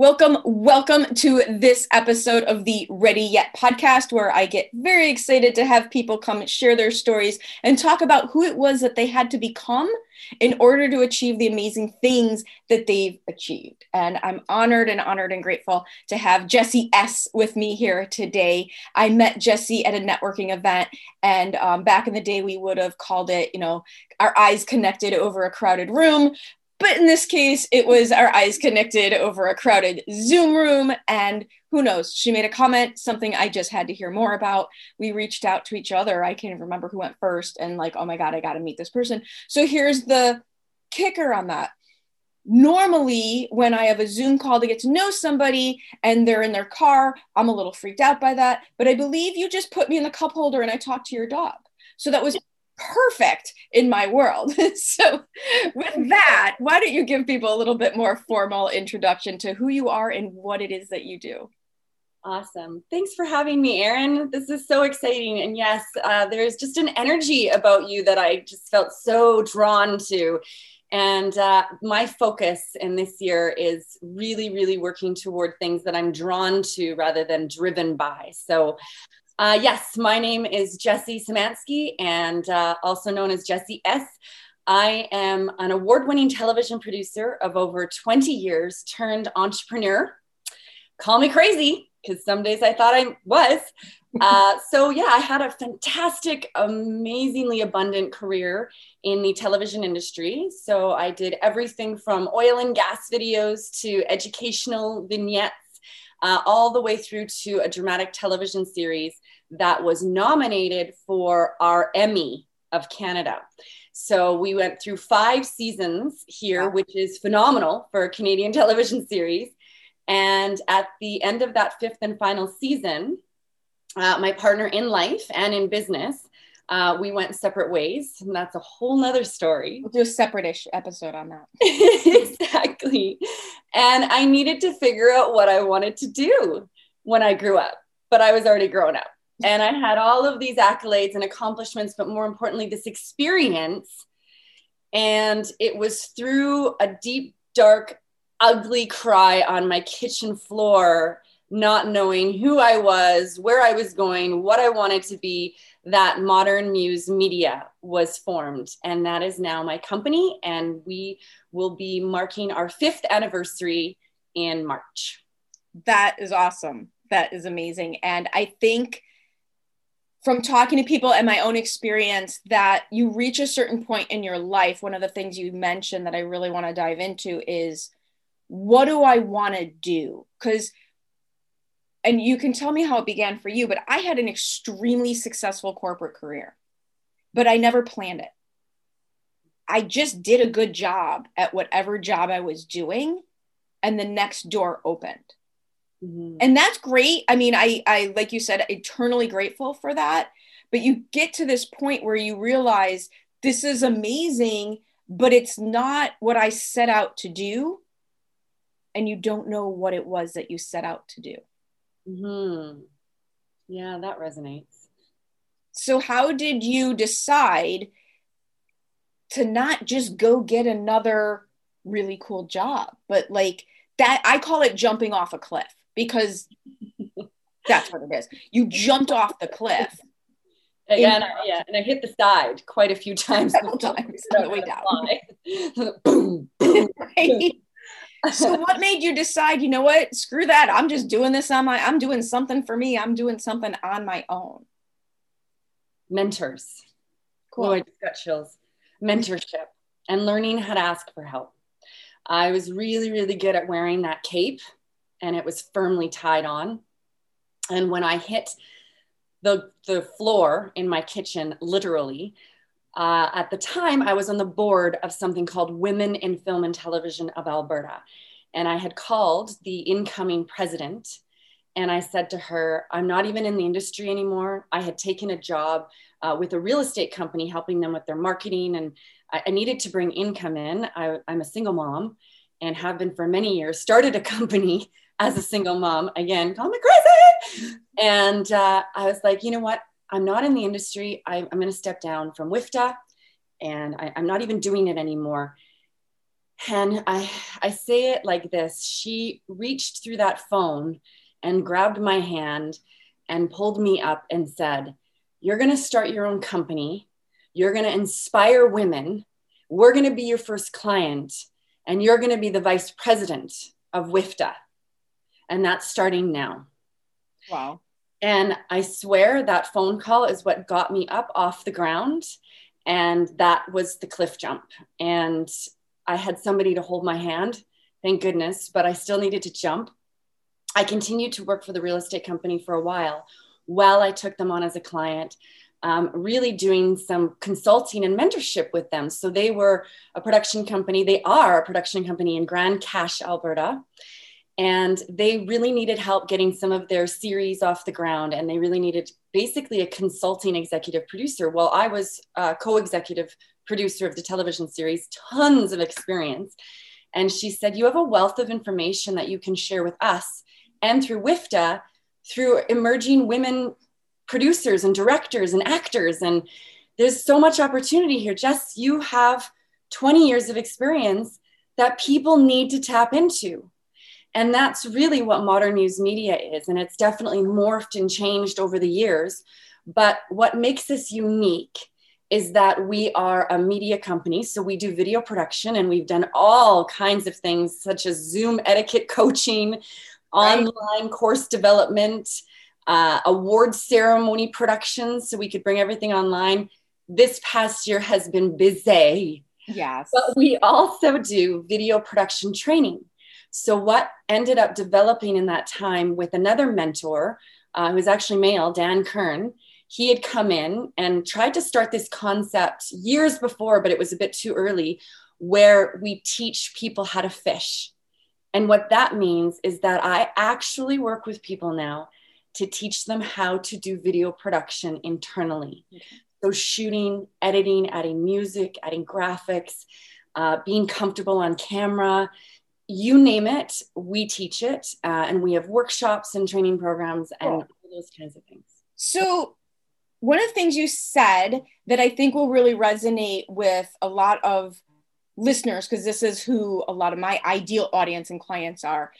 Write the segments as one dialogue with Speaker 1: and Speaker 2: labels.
Speaker 1: Welcome, welcome to this episode of the Ready Yet podcast, where I get very excited to have people come share their stories and talk about who it was that they had to become in order to achieve the amazing things that they've achieved. And I'm honored and honored and grateful to have Jesse S with me here today. I met Jesse at a networking event, and um, back in the day, we would have called it, you know, our eyes connected over a crowded room. But in this case, it was our eyes connected over a crowded Zoom room. And who knows? She made a comment, something I just had to hear more about. We reached out to each other. I can't even remember who went first. And like, oh my God, I got to meet this person. So here's the kicker on that. Normally, when I have a Zoom call to get to know somebody and they're in their car, I'm a little freaked out by that. But I believe you just put me in the cup holder and I talked to your dog. So that was perfect in my world. so, with that, why don't you give people a little bit more formal introduction to who you are and what it is that you do?
Speaker 2: Awesome. Thanks for having me, Erin. This is so exciting. And yes, uh, there's just an energy about you that I just felt so drawn to. And uh, my focus in this year is really, really working toward things that I'm drawn to rather than driven by. So uh, yes, my name is Jesse Samansky and uh, also known as Jesse S. I am an award winning television producer of over 20 years turned entrepreneur. Call me crazy because some days I thought I was. Uh, so, yeah, I had a fantastic, amazingly abundant career in the television industry. So, I did everything from oil and gas videos to educational vignettes uh, all the way through to a dramatic television series that was nominated for our Emmy of Canada. So we went through five seasons here, which is phenomenal for a Canadian television series. And at the end of that fifth and final season, uh, my partner in life and in business, uh, we went separate ways, and that's a whole nother story.
Speaker 1: We'll do a separate-ish episode on that.
Speaker 2: exactly. And I needed to figure out what I wanted to do when I grew up, but I was already grown up. And I had all of these accolades and accomplishments, but more importantly, this experience. And it was through a deep, dark, ugly cry on my kitchen floor, not knowing who I was, where I was going, what I wanted to be, that Modern Muse Media was formed. And that is now my company. And we will be marking our fifth anniversary in March.
Speaker 1: That is awesome. That is amazing. And I think from talking to people and my own experience that you reach a certain point in your life one of the things you mentioned that i really want to dive into is what do i want to do because and you can tell me how it began for you but i had an extremely successful corporate career but i never planned it i just did a good job at whatever job i was doing and the next door opened Mm-hmm. And that's great. I mean, I, I, like you said, eternally grateful for that. But you get to this point where you realize this is amazing, but it's not what I set out to do. And you don't know what it was that you set out to do.
Speaker 2: Hmm. Yeah, that resonates.
Speaker 1: So, how did you decide to not just go get another really cool job, but like that? I call it jumping off a cliff because that's what it is. You jumped off the cliff.
Speaker 2: Yeah, and I, yeah, and I hit the side quite a few times.
Speaker 1: Several times on the way down. boom, boom. So what made you decide, you know what, screw that. I'm just doing this on my, I'm doing something for me. I'm doing something on my own.
Speaker 2: Mentors.
Speaker 1: Cool. Oh,
Speaker 2: I just got chills. mentorship and learning how to ask for help. I was really, really good at wearing that cape and it was firmly tied on. And when I hit the, the floor in my kitchen, literally, uh, at the time, I was on the board of something called Women in Film and Television of Alberta. And I had called the incoming president and I said to her, I'm not even in the industry anymore. I had taken a job uh, with a real estate company helping them with their marketing, and I, I needed to bring income in. I, I'm a single mom and have been for many years, started a company as a single mom. Again, call me crazy. And uh, I was like, you know what? I'm not in the industry. I, am going to step down from WIFTA and I, I'm not even doing it anymore. And I, I say it like this She reached through that phone and grabbed my hand and pulled me up and said, You're going to start your own company. You're going to inspire women. We're going to be your first client, and you're going to be the vice president of WIFTA. And that's starting now.
Speaker 1: Wow.
Speaker 2: And I swear that phone call is what got me up off the ground. And that was the cliff jump. And I had somebody to hold my hand, thank goodness, but I still needed to jump. I continued to work for the real estate company for a while while I took them on as a client. Um, really doing some consulting and mentorship with them. So they were a production company. They are a production company in Grande Cache, Alberta and they really needed help getting some of their series off the ground. And they really needed basically a consulting executive producer. Well i was a co-executive producer of the television series tons of experience. And she said you have a wealth of information that you can share with us and through wifta through emerging women producers and directors and actors. And there's so much opportunity here. Jess you have 20 years of experience that people need to tap into and that's really what Modern Muse Media is. And it's definitely morphed and changed over the years. But what makes us unique is that we are a media company. So we do video production and we've done all kinds of things such as Zoom etiquette coaching, right. online course development, uh, award ceremony productions. So we could bring everything online. This past year has been busy.
Speaker 1: Yes.
Speaker 2: But we also do video production training. So, what ended up developing in that time with another mentor, uh, who was actually male, Dan Kern, he had come in and tried to start this concept years before, but it was a bit too early, where we teach people how to fish. And what that means is that I actually work with people now to teach them how to do video production internally. Okay. So, shooting, editing, adding music, adding graphics, uh, being comfortable on camera, you name it, we teach it, uh, and we have workshops and training programs and cool. those kinds of things.
Speaker 1: So, one of the things you said that I think will really resonate with a lot of listeners, because this is who a lot of my ideal audience and clients are.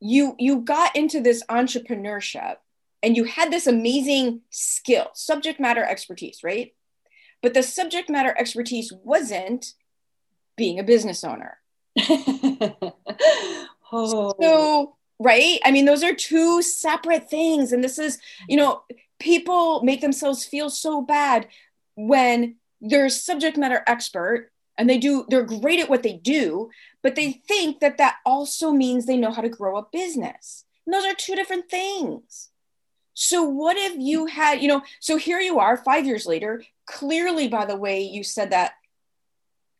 Speaker 1: You you got into this entrepreneurship and you had this amazing skill, subject matter expertise, right? But the subject matter expertise wasn't being a business owner oh. So, right? I mean, those are two separate things. And this is, you know, people make themselves feel so bad when they're a subject matter expert and they do, they're great at what they do, but they think that that also means they know how to grow a business. And those are two different things. So, what if you had, you know, so here you are five years later. Clearly, by the way, you said that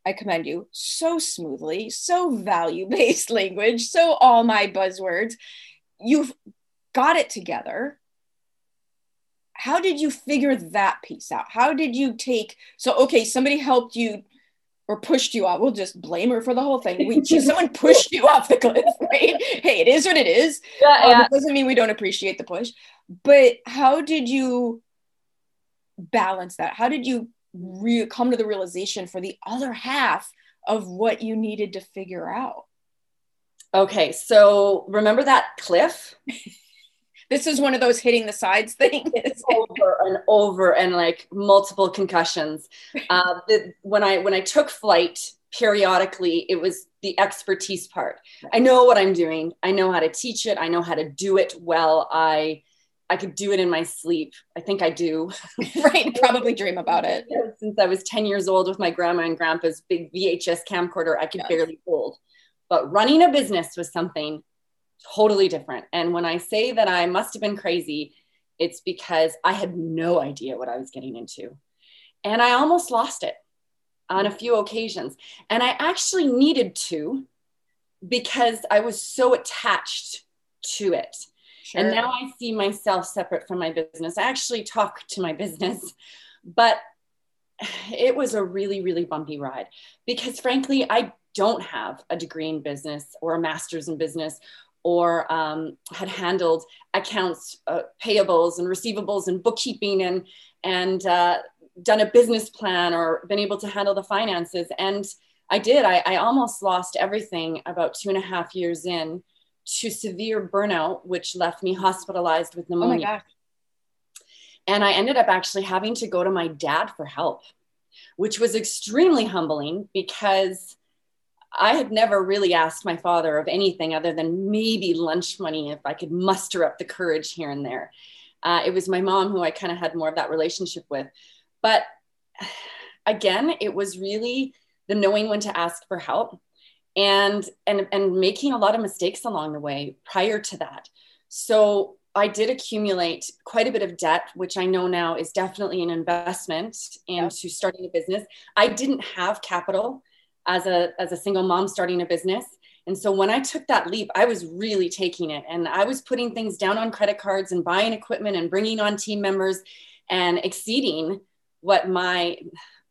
Speaker 1: I commend you so smoothly, so value based language, so all my buzzwords. You've got it together. How did you figure that piece out? How did you take so okay, somebody helped you or pushed you off. We'll just blame her for the whole thing. We someone pushed you off the cliff, right? Hey, it is what it is. Yeah, um, yeah. It doesn't mean we don't appreciate the push. But how did you balance that? How did you re- come to the realization for the other half of what you needed to figure out.
Speaker 2: Okay, so remember that cliff?
Speaker 1: this is one of those hitting the sides things
Speaker 2: over and over and like multiple concussions. Uh, the, when i when i took flight periodically it was the expertise part. I know what i'm doing. I know how to teach it. I know how to do it well. I I could do it in my sleep. I think I do.
Speaker 1: right. Probably dream about it.
Speaker 2: Since I was 10 years old with my grandma and grandpa's big VHS camcorder, I could barely hold. But running a business was something totally different. And when I say that I must have been crazy, it's because I had no idea what I was getting into. And I almost lost it on a few occasions. And I actually needed to because I was so attached to it. Sure. And now I see myself separate from my business. I actually talk to my business, but it was a really, really bumpy ride because, frankly, I don't have a degree in business or a master's in business or um, had handled accounts uh, payables and receivables and bookkeeping and and uh, done a business plan or been able to handle the finances and i did I, I almost lost everything about two and a half years in to severe burnout, which left me hospitalized with pneumonia. Oh my gosh. And I ended up actually having to go to my dad for help, which was extremely humbling because I had never really asked my father of anything other than maybe lunch money if I could muster up the courage here and there. Uh, it was my mom who I kind of had more of that relationship with. But again, it was really the knowing when to ask for help and and and making a lot of mistakes along the way prior to that. So i did accumulate quite a bit of debt which i know now is definitely an investment into yeah. starting a business. I didn't have capital as a as a single mom starting a business. And so when i took that leap i was really taking it. And i was putting things down on credit cards and buying equipment and bringing on team members and exceeding what my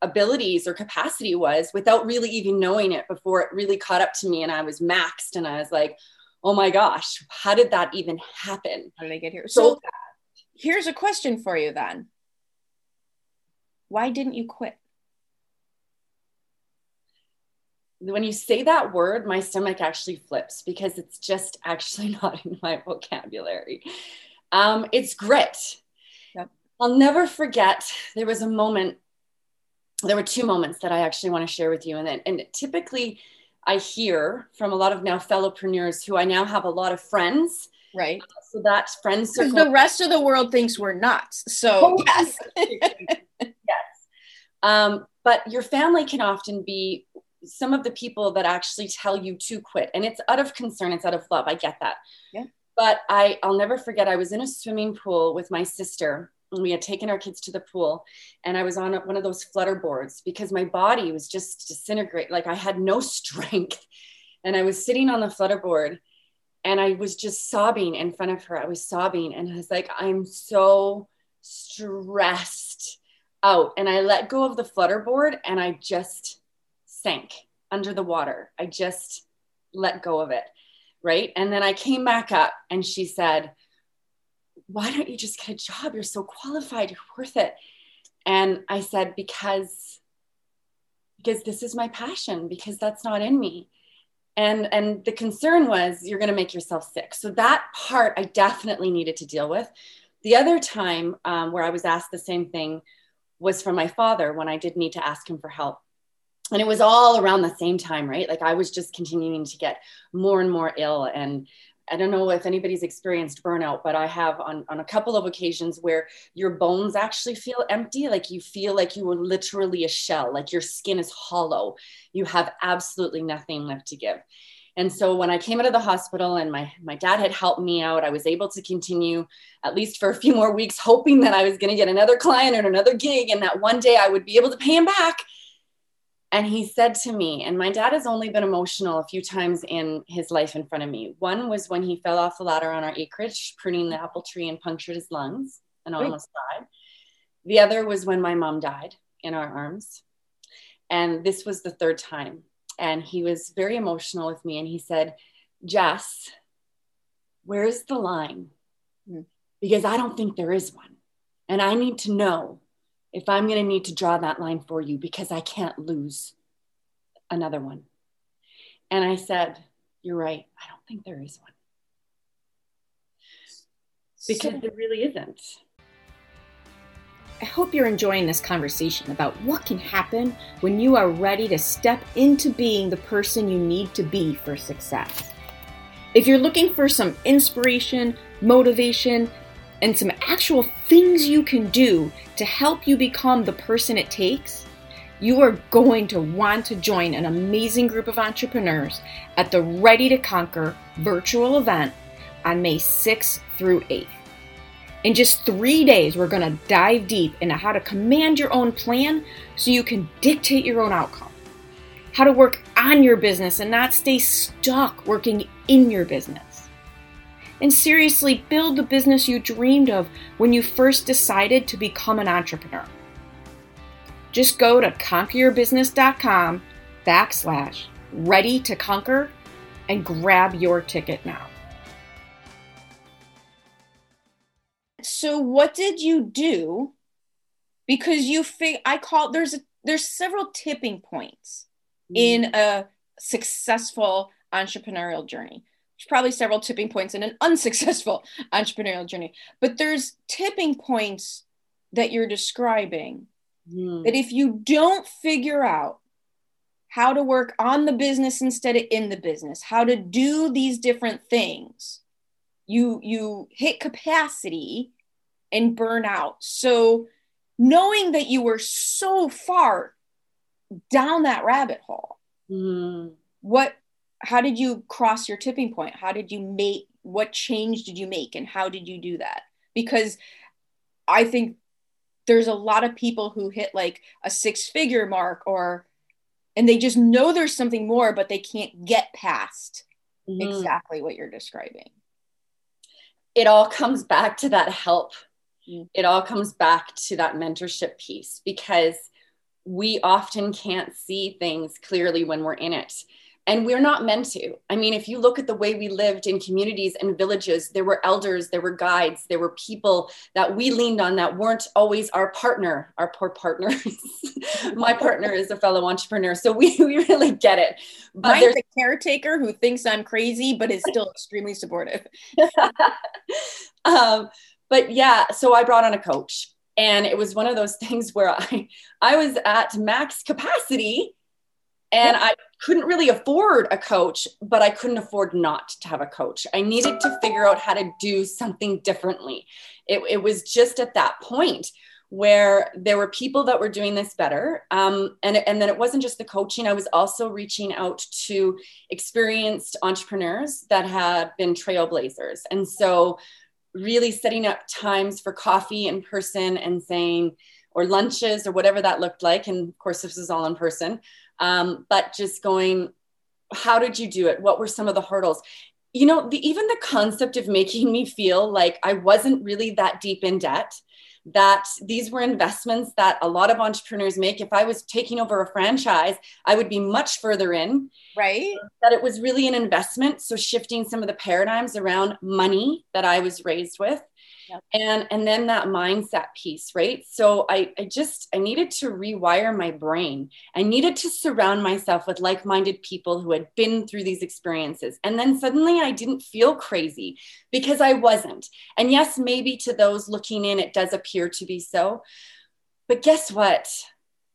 Speaker 2: abilities or capacity was without really even knowing it before it really caught up to me and I was maxed and I was like, oh my gosh, how did that even happen?
Speaker 1: How did I get here? So, so here's a question for you then. Why didn't you quit?
Speaker 2: When you say that word, my stomach actually flips because it's just actually not in my vocabulary. Um, it's grit. Yep. I'll never forget there was a moment there were two moments that I actually want to share with you. And then, and typically I hear from a lot of now fellowpreneurs who I now have a lot of friends.
Speaker 1: Right.
Speaker 2: Uh, so that's friends
Speaker 1: circle. The rest of the world thinks we're nuts. So oh, yes.
Speaker 2: yes. Um, but your family can often be some of the people that actually tell you to quit. And it's out of concern, it's out of love. I get that.
Speaker 1: Yeah.
Speaker 2: But I, I'll never forget, I was in a swimming pool with my sister we had taken our kids to the pool and i was on one of those flutter boards because my body was just disintegrate like i had no strength. And i was sitting on the flutter board and i was just sobbing in front of her. I was sobbing and i was like i'm so stressed out. And i let go of the flutter board and i just sank under the water. I just let go of it right? And then i came back up and she said why don't you just get a job? You're so qualified, you're worth it. And I said, because because this is my passion, because that's not in me. And and the concern was you're going to make yourself sick. So that part I definitely needed to deal with. The other time um, where I was asked the same thing was from my father when I did need to ask him for help. And it was all around the same time, right? Like I was just continuing to get more and more ill and I don't know if anybody's experienced burnout, but I have on, on a couple of occasions where your bones actually feel empty. Like you feel like you were literally a shell, like your skin is hollow. You have absolutely nothing left to give. And so when I came out of the hospital and my, my dad had helped me out, I was able to continue at least for a few more weeks, hoping that I was going to get another client or another gig and that one day I would be able to pay him back and he said to me, and my dad has only been emotional a few times in his life in front of me. One was when he fell off the ladder on our acreage, pruning the apple tree and punctured his lungs and almost died. The other was when my mom died in our arms. And this was the third time. And he was very emotional with me. And he said, Jess, where's the line? Hmm. Because I don't think there is one. And I need to know if I'm going to need to draw that line for you because I can't lose another one. And I said, You're right. I don't think there is one. Because so, there really isn't.
Speaker 3: I hope you're enjoying this conversation about what can happen when you are ready to step into being the person you need to be for success. If you're looking for some inspiration, motivation, and some actual things you can do to help you become the person it takes, you are going to want to join an amazing group of entrepreneurs at the Ready to Conquer virtual event on May 6th through 8th. In just three days, we're going to dive deep into how to command your own plan so you can dictate your own outcome, how to work on your business and not stay stuck working in your business and seriously build the business you dreamed of when you first decided to become an entrepreneur. Just go to conqueryourbusiness.com backslash ready to conquer and grab your ticket now.
Speaker 1: So what did you do? Because you think I call there's a, there's several tipping points mm. in a successful entrepreneurial journey probably several tipping points in an unsuccessful entrepreneurial journey but there's tipping points that you're describing mm. that if you don't figure out how to work on the business instead of in the business how to do these different things you you hit capacity and burn out so knowing that you were so far down that rabbit hole mm. what how did you cross your tipping point? How did you make what change did you make and how did you do that? Because i think there's a lot of people who hit like a six figure mark or and they just know there's something more but they can't get past mm-hmm. exactly what you're describing.
Speaker 2: It all comes back to that help. Mm-hmm. it all comes back to that mentorship piece because we often can't see things clearly when we're in it and we're not meant to. I mean if you look at the way we lived in communities and villages there were elders there were guides there were people that we leaned on that weren't always our partner our poor partners. My partner is a fellow entrepreneur so we, we really get it.
Speaker 1: But Mine's there's a caretaker who thinks i'm crazy but is still extremely supportive.
Speaker 2: Um, but yeah so i brought on a coach and it was one of those things where i i was at max capacity and I couldn't really afford a coach, but I couldn't afford not to have a coach. I needed to figure out how to do something differently. It, it was just at that point where there were people that were doing this better. Um, and, and then it wasn't just the coaching, I was also reaching out to experienced entrepreneurs that had been trailblazers. And so, really setting up times for coffee in person and saying, or lunches or whatever that looked like. And of course, this is all in person um, but just going how did you do it? What were some of the hurdles? You know the, even the concept of making me feel like i wasn't really that deep in debt that these were investments that a lot of entrepreneurs make. If i was taking over a franchise i would be much further in.
Speaker 1: Right.
Speaker 2: That it was really an investment. So shifting some of the paradigms around money that i was raised with Yep. and and then that mindset piece right? So I, I just i needed to rewire my brain. I needed to surround myself with like-minded people who had been through these experiences. And then suddenly i didn't feel crazy because i wasn't. And yes maybe to those looking in it does appear to be so. But guess what?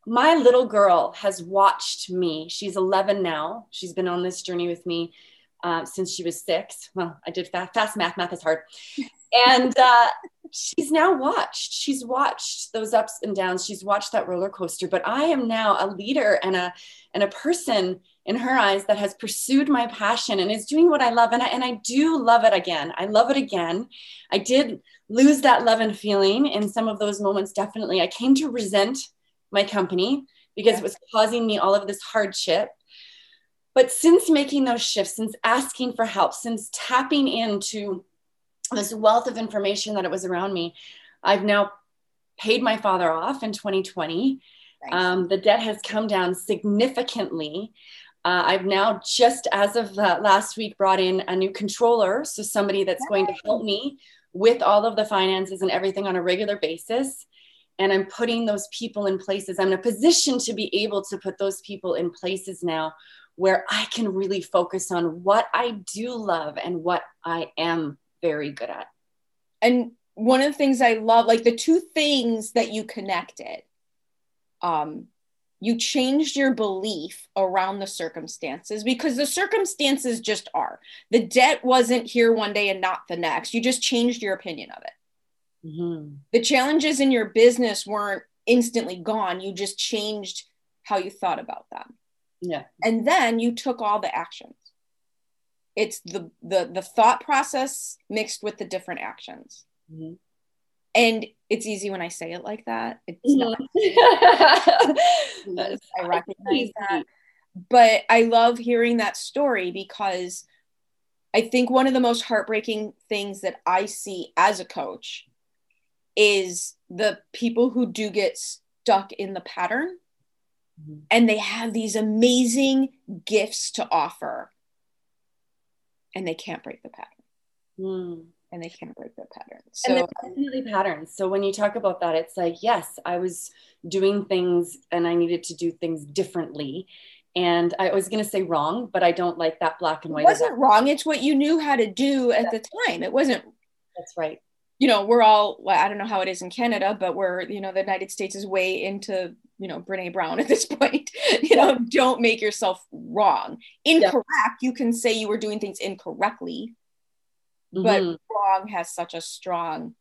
Speaker 2: My little girl has watched me. She's 11 now. She's been on this journey with me uh, since she was six. Well, I did fast, fast math. Math is hard and uh, she's now watched. She's watched those ups and downs. She's watched that roller coaster. But i am now a leader and a and a person in her eyes that has pursued my passion and is doing what i love. And i, and I do love it again. I love it again. I did lose that love and feeling in some of those moments definitely. I came to resent my company because it was causing me all of this hardship. But since making those shifts since asking for help since tapping into this wealth of information that it was around me. I've now paid my father off in 2020. Um, the debt has come down significantly. Uh, I've now just as of uh, last week brought in a new controller, so somebody that's going to help me with all of the finances and everything on a regular basis. And I'm putting those people in places. I'm in a position to be able to put those people in places now where I can really focus on what I do love and what I am very good at.
Speaker 1: And one of the things I love, like the two things that you connected, um, you changed your belief around the circumstances because the circumstances just are. The debt wasn't here one day and not the next. You just changed your opinion of it. Mm-hmm. The challenges in your business weren't instantly gone. You just changed how you thought about them.
Speaker 2: Yeah.
Speaker 1: And then you took all the actions. It's the the the thought process mixed with the different actions. Mm-hmm. And it's easy when I say it like that. It's mm-hmm. not. I recognize that. But I love hearing that story because I think one of the most heartbreaking things that I see as a coach is the people who do get stuck in the pattern mm-hmm. and they have these amazing gifts to offer and they can't break the pattern. Mm. And they can't break the pattern.
Speaker 2: So and definitely patterns. So when you talk about that, it's like, yes, I was doing things and I needed to do things differently and I was going to say wrong, but I don't like that black and white.
Speaker 1: It wasn't wrong. It's what you knew how to do at the time. It wasn't.
Speaker 2: That's right.
Speaker 1: You know, we're all. Well, I don't know how it is in Canada, but we're you know the United States is way into you know Brene Brown at this point. you know, don't make yourself wrong. Incorrect. You can say you were doing things incorrectly, mm-hmm. but wrong has such a strong,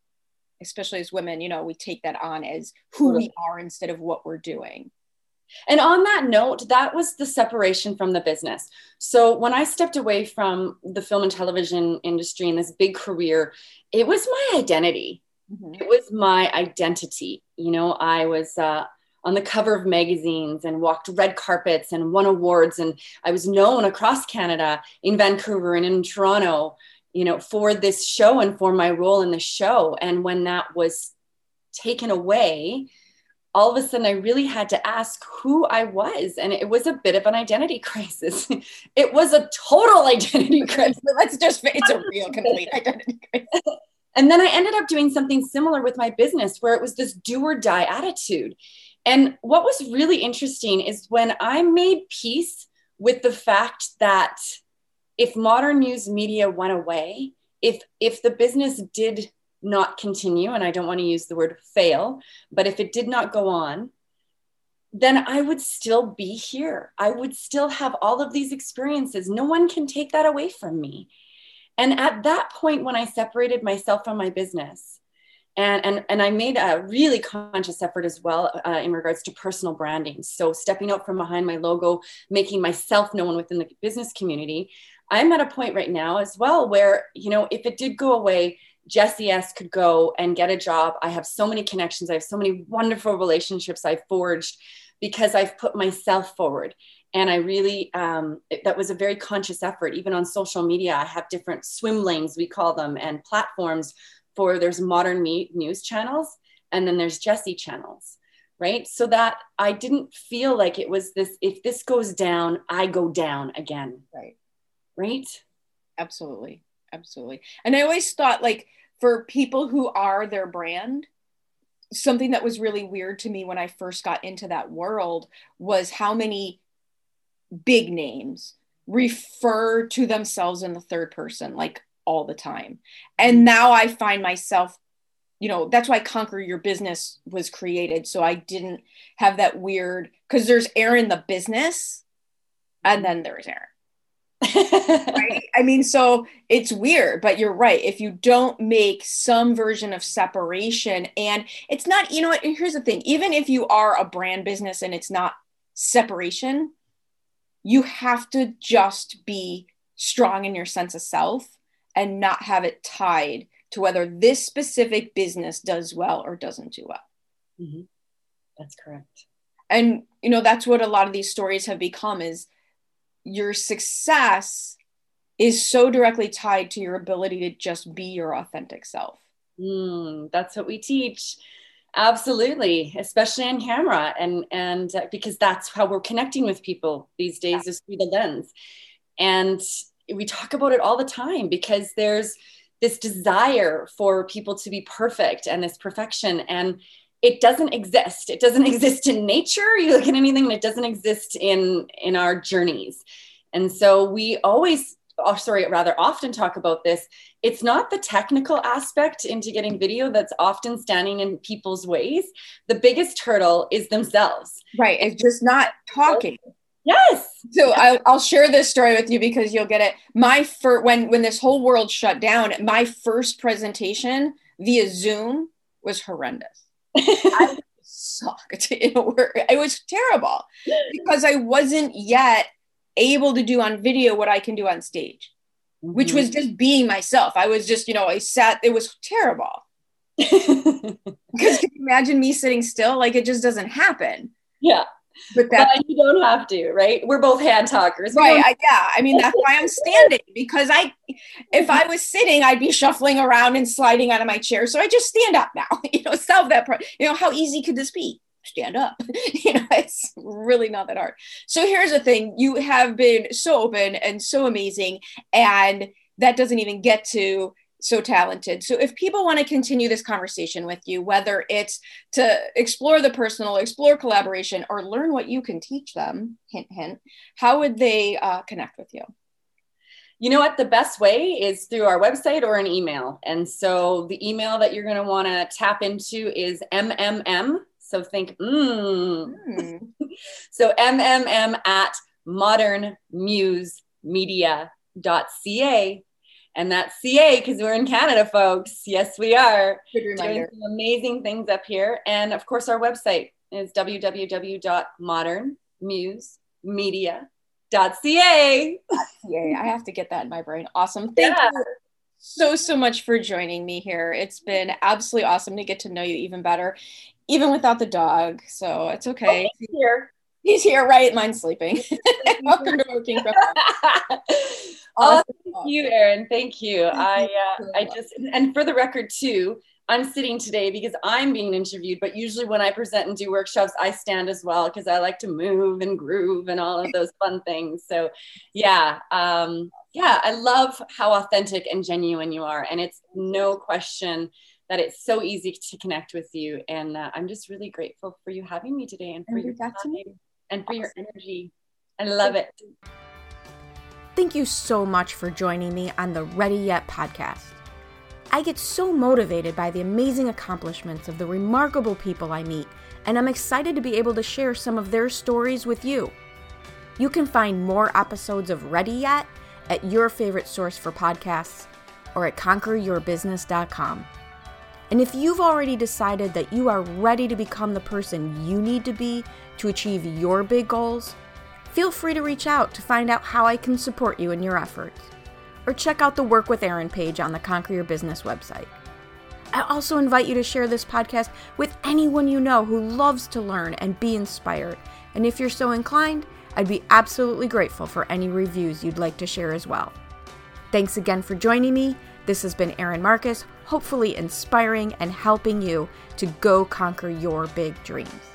Speaker 1: especially as women. You know, we take that on as who we are instead of what we're doing.
Speaker 2: And on that note, that was the separation from the business. So when I stepped away from the film and television industry and this big career, it was my identity. Mm-hmm. It was my identity. You know, I was uh, on the cover of magazines and walked red carpets and won awards. And I was known across Canada, in Vancouver and in Toronto, you know, for this show and for my role in the show. And when that was taken away, all of a sudden I really had to ask who I was. And it was a bit of an identity crisis. it was a total identity crisis.
Speaker 1: Let's just, it's a real complete identity crisis.
Speaker 2: And then I ended up doing something similar with my business where it was this do or die attitude. And what was really interesting is when I made peace with the fact that if Modern Muse Media went away, if if the business did not continue, and I don't want to use the word fail, but if it did not go on, then I would still be here. I would still have all of these experiences. No one can take that away from me. And at that point, when I separated myself from my business, and, and, and I made a really conscious effort as well uh, in regards to personal branding. So, stepping out from behind my logo, making myself known within the business community. I'm at a point right now as well where, you know, if it did go away, Jesse S could go and get a job. I have so many connections. I have so many wonderful relationships I've forged because I've put myself forward. And I really, um, it, that was a very conscious effort. Even on social media, I have different swim lanes, we call them, and platforms for there's Modern Muse channels and then there's Jesse channels, right? So that I didn't feel like it was this, if this goes down, I go down again.
Speaker 1: Right.
Speaker 2: Right.
Speaker 1: Absolutely absolutely. And I always thought like for people who are their brand, something that was really weird to me when I first got into that world was how many big names refer to themselves in the third person like all the time. Mm-hmm. And now I find myself you know that's why conquer your business was created so i didn't have that weird because there's erin the business and mm-hmm. then there's erin right? I mean, so it's weird, but you're right. If you don't make some version of separation, and it's not, you know what, here's the thing even if you are a brand business and it's not separation, you have to just be strong in your sense of self and not have it tied to whether this specific business does well or doesn't do well.
Speaker 2: Mm-hmm. That's correct.
Speaker 1: And, you know, that's what a lot of these stories have become is your success is so directly tied to your ability to just be your authentic self.
Speaker 2: Mm, that's what we teach. Absolutely, especially on camera, and and uh, because that's how we're connecting with people these days is through the lens, and we talk about it all the time because there's this desire for people to be perfect and this perfection and it doesn't exist. It doesn't exist in nature. You look at anything and it doesn't exist in in our journeys. And so we always oh, sorry rather often talk about this. It's not the technical aspect into getting video that's often standing in people's ways. The biggest hurdle is themselves.
Speaker 1: Right it's just not talking
Speaker 2: yes
Speaker 1: so I'll, I'll share this story with you because you'll get it my first when when this whole world shut down my first presentation via Zoom was horrendous. I sucked. It, it was terrible because I wasn't yet able to do on video what I can do on stage, mm-hmm. which was just being myself. I was just, you know, I sat, it was terrible. Because imagine me sitting still? Like it just doesn't happen.
Speaker 2: Yeah. But you don't have to, right? We're both hand talkers.
Speaker 1: right. I, yeah. I mean, that's why I'm standing because I, if I was sitting, I'd be shuffling around and sliding out of my chair. So I just stand up now, you know, solve that. Pro- you know, how easy could this be? Stand up. you know, it's really not that hard. So here's the thing you have been so open and so amazing. And that doesn't even get to so talented. So if people want to continue this conversation with you, whether it's to explore the personal, explore collaboration, or learn what you can teach them, hint, hint, how would they uh, connect with you?
Speaker 2: You know what? The best way is through our website or an email. And so the email that you're going to want to tap into is MMM. So think, mm. mm. so MMM at modernmusemedia.ca and that's CA because we're in Canada, folks. Yes, we are. Doing some amazing things up here. And of course, our website is www.modernmusemedia.ca.
Speaker 1: CA. I have to get that in my brain. Awesome. Thank yeah. you so, so much for joining me here. It's been absolutely awesome to get to know you even better, even without the dog. So it's okay.
Speaker 2: Oh, here.
Speaker 1: He's here, right? Mine's sleeping. Welcome to Working
Speaker 2: From Oh, thank you, Erin. Thank you. I, uh, I just, and for the record too, I'm sitting today because I'm being interviewed, but usually when I present and do workshops, I stand as well because I like to move and groove and all of those fun things. So, yeah, um, yeah, I love how authentic and genuine you are, and it's no question that it's so easy to connect with you. And uh, I'm just really grateful for you having me today and for and your time and for your energy. I love it.
Speaker 3: Thank you so much for joining me on the Ready Yet podcast. I get so motivated by the amazing accomplishments of the remarkable people I meet, and I'm excited to be able to share some of their stories with you. You can find more episodes of Ready Yet at your favorite source for podcasts or at conqueryourbusiness.com. And if you've already decided that you are ready to become the person you need to be to achieve your big goals, feel free to reach out to find out how I can support you in your efforts. Or check out the Work with Erin page on the Conquer Your Business website. I also invite you to share this podcast with anyone you know who loves to learn and be inspired. And if you're so inclined, I'd be absolutely grateful for any reviews you'd like to share as well. Thanks again for joining me. This has been Erin Marcus, hopefully inspiring and helping you to go conquer your big dreams.